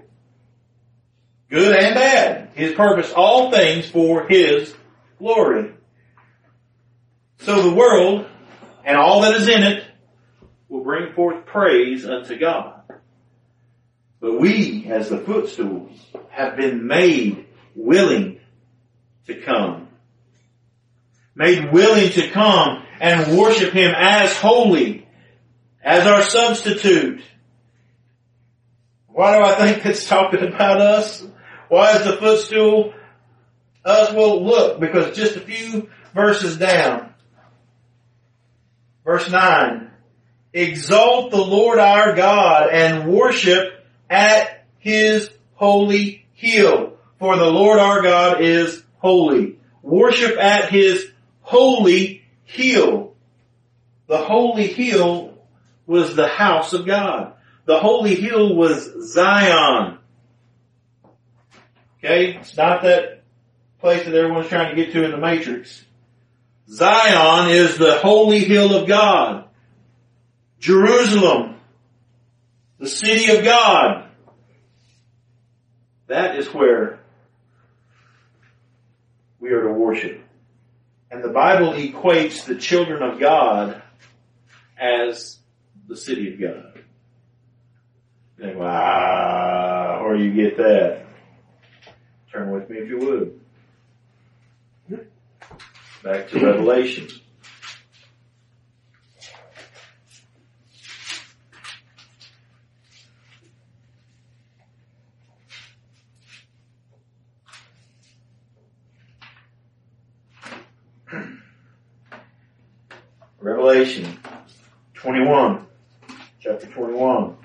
Good and bad. His purpose all things for His glory. So the world and all that is in it will bring forth praise unto God. But we, as the footstools, have been made willing to come. Made willing to come and worship Him as holy, as our substitute. Why do I think it's talking about us? Why is the footstool us? Well, look, because just a few verses down, verse 9, exalt the Lord our God and worship at His holy hill. For the Lord our God is holy. Worship at His holy hill. The holy hill was the house of God. The holy hill was Zion. Okay? It's not that place that everyone's trying to get to in the matrix. Zion is the holy hill of God. Jerusalem, the city of God. That is where we are to worship. And the Bible equates the children of God as the city of God. Think, wow, ah, where you get that? Turn with me if you would. Back to Revelation. Revelation 21, chapter 21.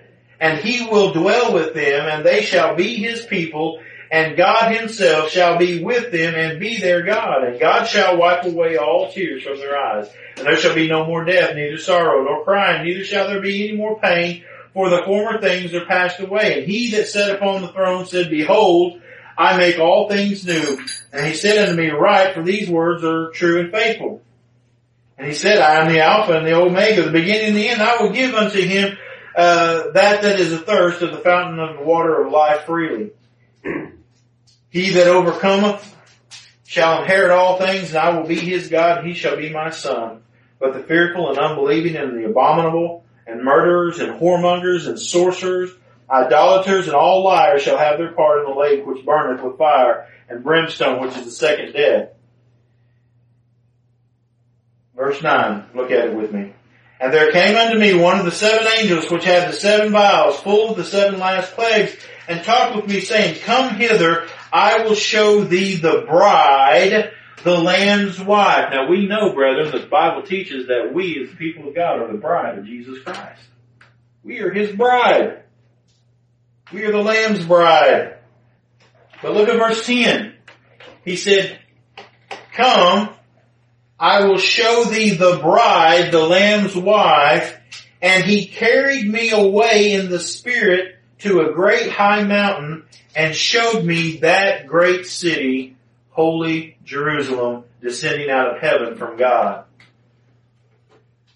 and he will dwell with them, and they shall be his people, and God himself shall be with them and be their God. And God shall wipe away all tears from their eyes. And there shall be no more death, neither sorrow, nor crying, neither shall there be any more pain, for the former things are passed away. And he that sat upon the throne said, Behold, I make all things new. And he said unto me, Write, for these words are true and faithful. And he said, I am the Alpha and the Omega, the beginning and the end. I will give unto him uh, that that is athirst of the fountain of the water of life freely. he that overcometh shall inherit all things, and I will be his God, and he shall be my son. But the fearful and unbelieving and the abominable and murderers and whoremongers and sorcerers, idolaters and all liars shall have their part in the lake which burneth with fire and brimstone, which is the second death. Verse 9, look at it with me. And there came unto me one of the seven angels which had the seven vials full of the seven last plagues and talked with me saying, Come hither, I will show thee the bride, the Lamb's wife. Now we know, brethren, that the Bible teaches that we as the people of God are the bride of Jesus Christ. We are His bride. We are the Lamb's bride. But look at verse 10. He said, Come, I will show thee the bride, the Lamb's wife. And he carried me away in the spirit to a great high mountain and showed me that great city, holy Jerusalem, descending out of heaven from God.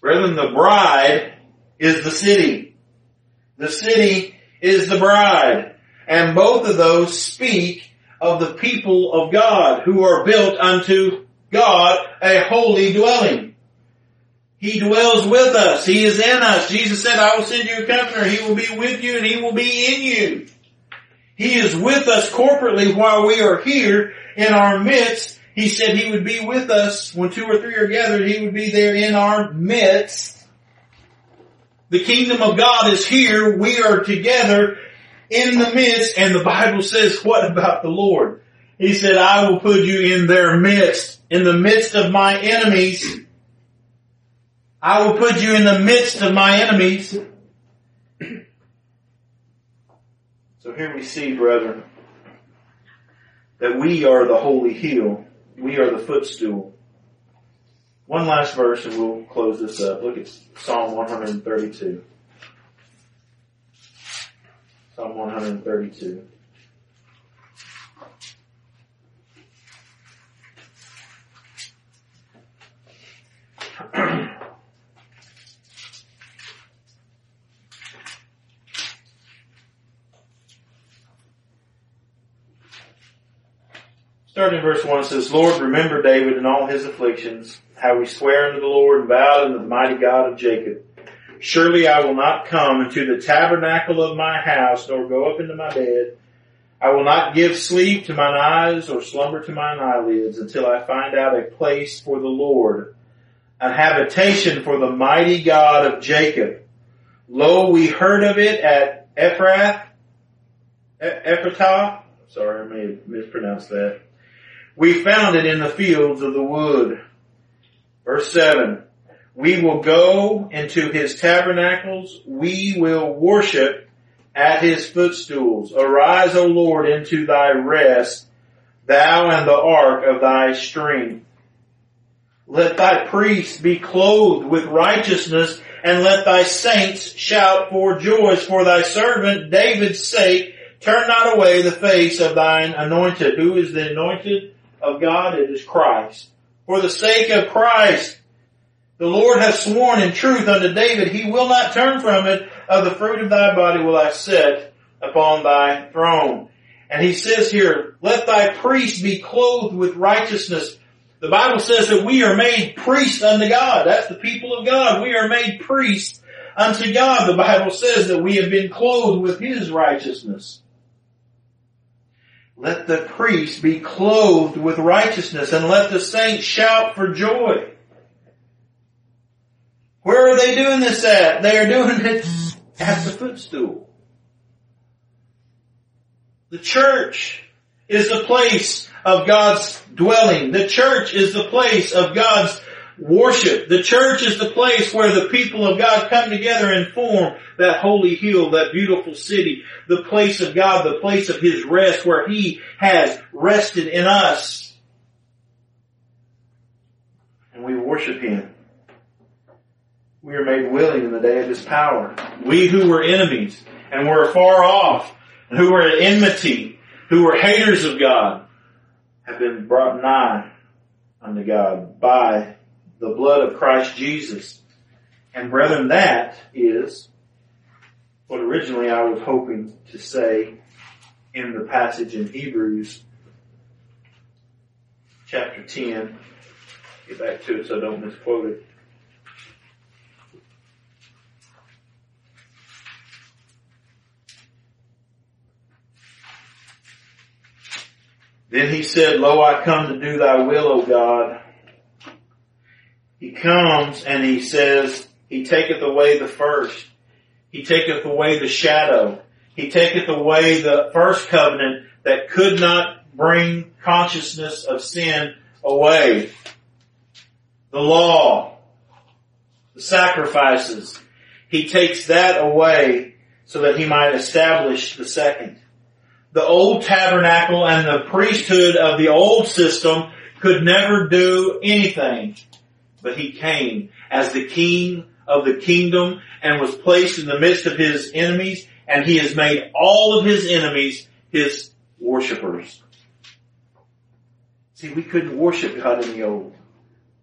Brethren, the bride is the city. The city is the bride. And both of those speak of the people of God who are built unto God a holy dwelling. He dwells with us. He is in us. Jesus said, I will send you a comforter. He will be with you and he will be in you. He is with us corporately while we are here in our midst. He said he would be with us when two or three are gathered. He would be there in our midst. The kingdom of God is here. We are together in the midst. And the Bible says, what about the Lord? He said, I will put you in their midst, in the midst of my enemies. I will put you in the midst of my enemies. So here we see, brethren, that we are the holy hill. We are the footstool. One last verse and we'll close this up. Look at Psalm 132. Psalm 132. Starting in verse 1 says, Lord, remember David and all his afflictions, how he sware unto the Lord and vowed unto the mighty God of Jacob. Surely I will not come into the tabernacle of my house, nor go up into my bed. I will not give sleep to mine eyes or slumber to mine eyelids until I find out a place for the Lord, a habitation for the mighty God of Jacob. Lo, we heard of it at Ephrath, Ephratah. Sorry, I may have mispronounced that. We found it in the fields of the wood. Verse 7. We will go into his tabernacles. We will worship at his footstools. Arise, O Lord, into thy rest, thou and the ark of thy strength. Let thy priests be clothed with righteousness and let thy saints shout for joys for thy servant David's sake. Turn not away the face of thine anointed. Who is the anointed? Of God, it is Christ. For the sake of Christ, the Lord hath sworn in truth unto David, he will not turn from it. Of the fruit of thy body will I set upon thy throne. And he says here, let thy priests be clothed with righteousness. The Bible says that we are made priests unto God. That's the people of God. We are made priests unto God. The Bible says that we have been clothed with His righteousness. Let the priests be clothed with righteousness and let the saints shout for joy. Where are they doing this at? They are doing it at the footstool. The church is the place of God's dwelling. The church is the place of God's worship. The church is the place where the people of God come together and form that holy hill, that beautiful city, the place of God, the place of His rest where He has rested in us. And we worship Him. We are made willing in the day of His power. We who were enemies and were far off and who were at enmity, who were haters of God, have been brought nigh unto God by the blood of Christ Jesus. And brethren, that is what originally I was hoping to say in the passage in Hebrews chapter 10. Get back to it so I don't misquote it. Then he said, Lo, I come to do thy will, O God. He comes and he says, He taketh away the first. He taketh away the shadow. He taketh away the first covenant that could not bring consciousness of sin away. The law, the sacrifices. He takes that away so that he might establish the second. The old tabernacle and the priesthood of the old system could never do anything but he came as the king of the kingdom and was placed in the midst of his enemies and he has made all of his enemies his worshippers. See, we couldn't worship God in the old.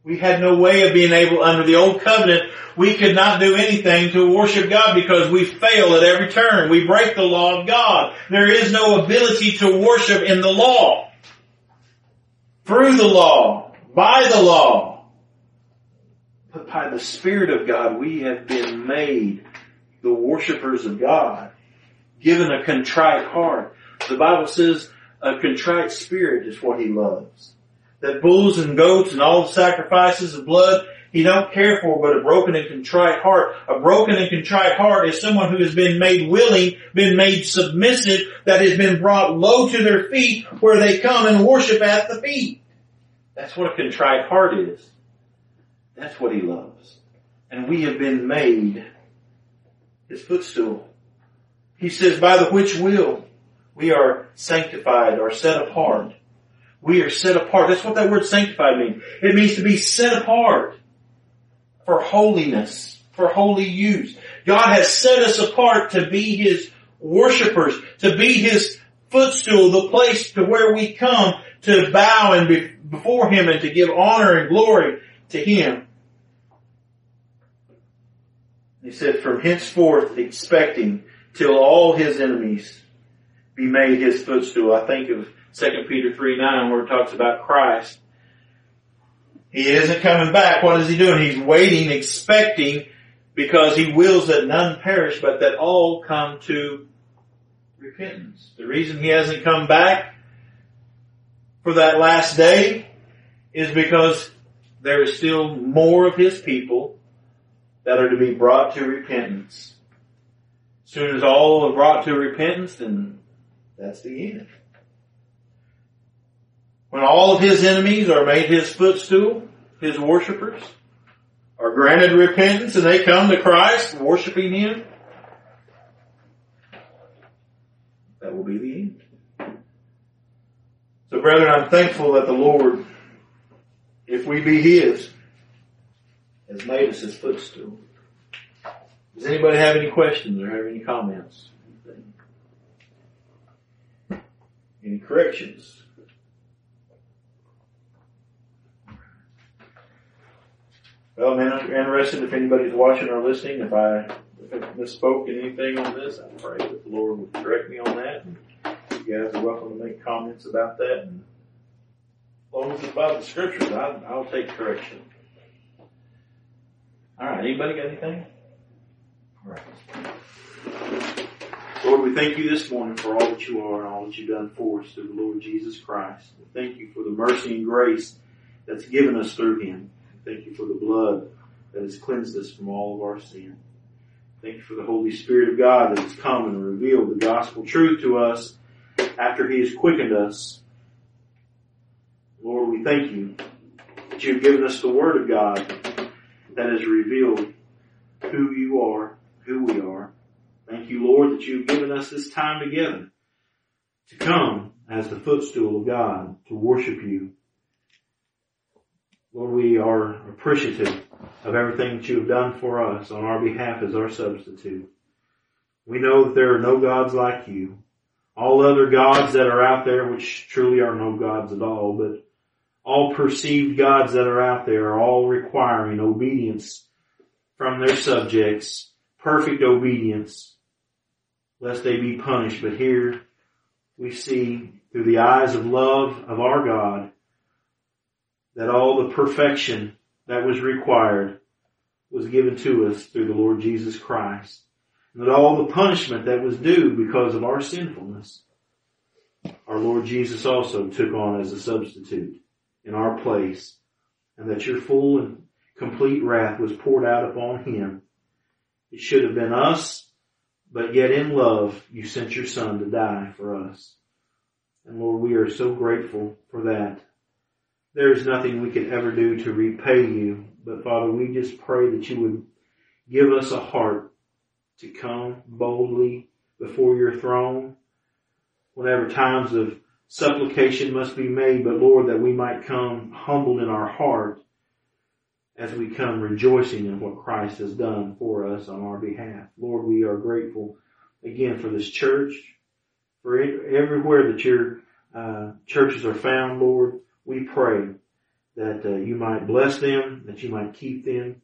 We had no way of being able, under the old covenant, we could not do anything to worship God because we fail at every turn. We break the law of God. There is no ability to worship in the law. Through the law. By the law. But by the Spirit of God, we have been made the worshipers of God. Given a contrite heart. The Bible says a contrite spirit is what He loves. That bulls and goats and all the sacrifices of blood he don't care for but a broken and contrite heart. A broken and contrite heart is someone who has been made willing, been made submissive, that has been brought low to their feet where they come and worship at the feet. That's what a contrite heart is. That's what he loves. And we have been made his footstool. He says, by the which will we are sanctified or set apart. We are set apart. That's what that word sanctified means. It means to be set apart for holiness, for holy use. God has set us apart to be His worshipers, to be His footstool, the place to where we come to bow and be before Him and to give honor and glory to Him. He said, from henceforth expecting till all His enemies be made His footstool. I think of 2 Peter 3 9 where it talks about Christ he isn't coming back. What is he doing? He's waiting, expecting, because he wills that none perish, but that all come to repentance. The reason he hasn't come back for that last day is because there is still more of his people that are to be brought to repentance. As soon as all are brought to repentance, then that's the end. When all of his enemies are made his footstool, his worshippers are granted repentance and they come to Christ worshiping him, that will be the end. So brethren, I'm thankful that the Lord, we be his, has made us his footstool. Does anybody have any questions or have any comments? Any corrections? Well, I'm interested if anybody's watching or listening. If I, if I misspoke anything on this, I pray that the Lord would correct me on that. And you guys are welcome to make comments about that. And long as it's about the scriptures, I, I'll take correction. All right. Anybody got anything? All right. Lord, we thank you this morning for all that you are and all that you've done for us through the Lord Jesus Christ. We thank you for the mercy and grace that's given us through him. Thank you for the blood that has cleansed us from all of our sin. Thank you for the Holy Spirit of God that has come and revealed the gospel truth to us after He has quickened us. Lord, we thank you that you've given us the Word of God that has revealed who you are, who we are. Thank you, Lord, that you've given us this time together to come as the footstool of God to worship you Lord, we are appreciative of everything that you have done for us on our behalf as our substitute. We know that there are no gods like you. All other gods that are out there, which truly are no gods at all, but all perceived gods that are out there are all requiring obedience from their subjects, perfect obedience, lest they be punished. But here we see through the eyes of love of our God that all the perfection that was required was given to us through the Lord Jesus Christ. And that all the punishment that was due because of our sinfulness, our Lord Jesus also took on as a substitute in our place. And that your full and complete wrath was poured out upon him. It should have been us, but yet in love you sent your son to die for us. And Lord, we are so grateful for that. There is nothing we could ever do to repay you. But Father, we just pray that you would give us a heart to come boldly before your throne whenever times of supplication must be made, but Lord, that we might come humbled in our heart as we come rejoicing in what Christ has done for us on our behalf. Lord, we are grateful again for this church, for everywhere that your uh, churches are found, Lord we pray that uh, you might bless them, that you might keep them,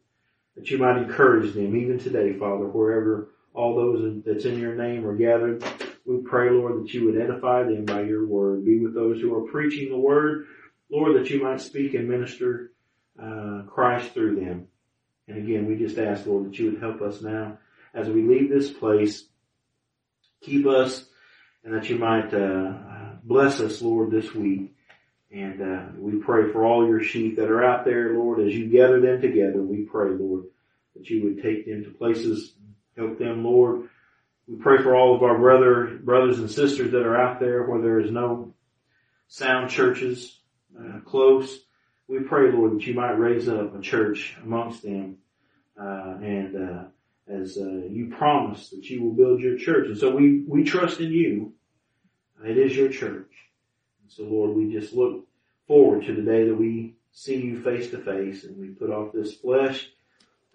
that you might encourage them even today, Father, wherever all those that's in your name are gathered. We pray, Lord, that you would edify them by your word. Be with those who are preaching the word, Lord, that you might speak and minister uh, Christ through them. And again, we just ask, Lord, that you would help us now as we leave this place. Keep us and that you might uh, bless us, Lord, this week. And uh, we pray for all your sheep that are out there, Lord, as you gather them together. We pray, Lord, that you would take them to places, help them, Lord. We pray for all of our brother, brothers and sisters that are out there where there is no sound churches uh, close. We pray, Lord, that you might raise up a church amongst them, uh, and uh, as uh, you promise that you will build your church, and so we we trust in you. It is your church. So Lord, we just look forward to the day that we see you face to face and we put off this flesh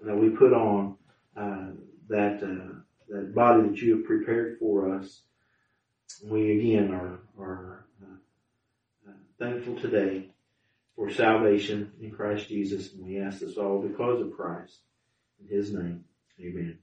and that we put on uh, that uh, that body that you have prepared for us. We again are are uh, thankful today for salvation in Christ Jesus, and we ask this all because of Christ. In His name, Amen.